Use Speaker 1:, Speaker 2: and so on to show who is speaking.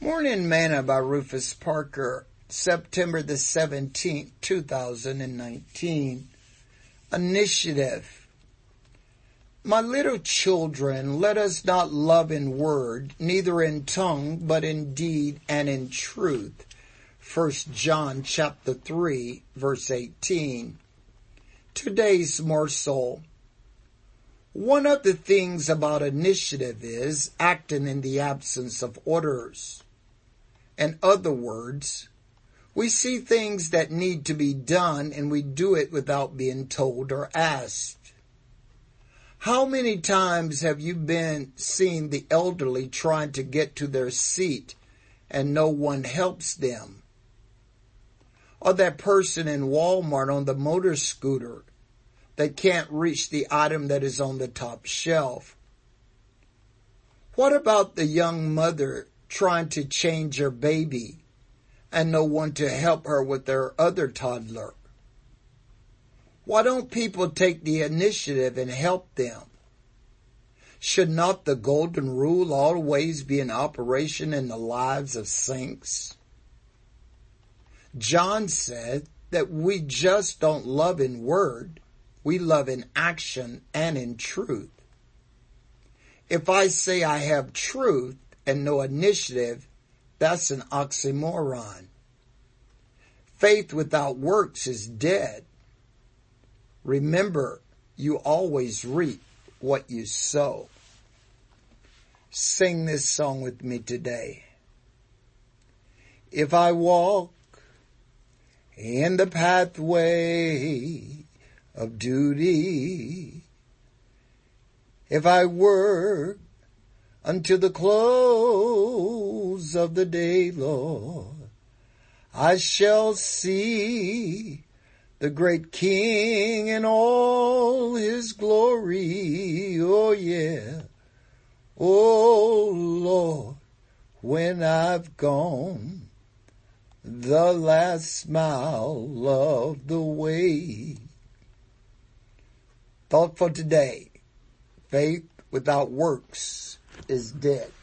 Speaker 1: Morning Manna by Rufus Parker, September the 17th, 2019. Initiative. My little children, let us not love in word, neither in tongue, but in deed and in truth. 1 John chapter 3, verse 18. Today's morsel. One of the things about initiative is acting in the absence of orders. In other words, we see things that need to be done and we do it without being told or asked. How many times have you been seeing the elderly trying to get to their seat and no one helps them? Or that person in Walmart on the motor scooter that can't reach the item that is on the top shelf? What about the young mother trying to change her baby and no one to help her with her other toddler? Why don't people take the initiative and help them? Should not the golden rule always be in operation in the lives of saints? John said that we just don't love in word, we love in action and in truth. If I say I have truth and no initiative, that's an oxymoron. Faith without works is dead. Remember, you always reap what you sow. Sing this song with me today. If I walk in the pathway of duty. If I work until the close of the day, Lord, I shall see the great King in all his glory. Oh yeah. Oh Lord, when I've gone the last mile of the way. Thought for today. Faith without works is dead.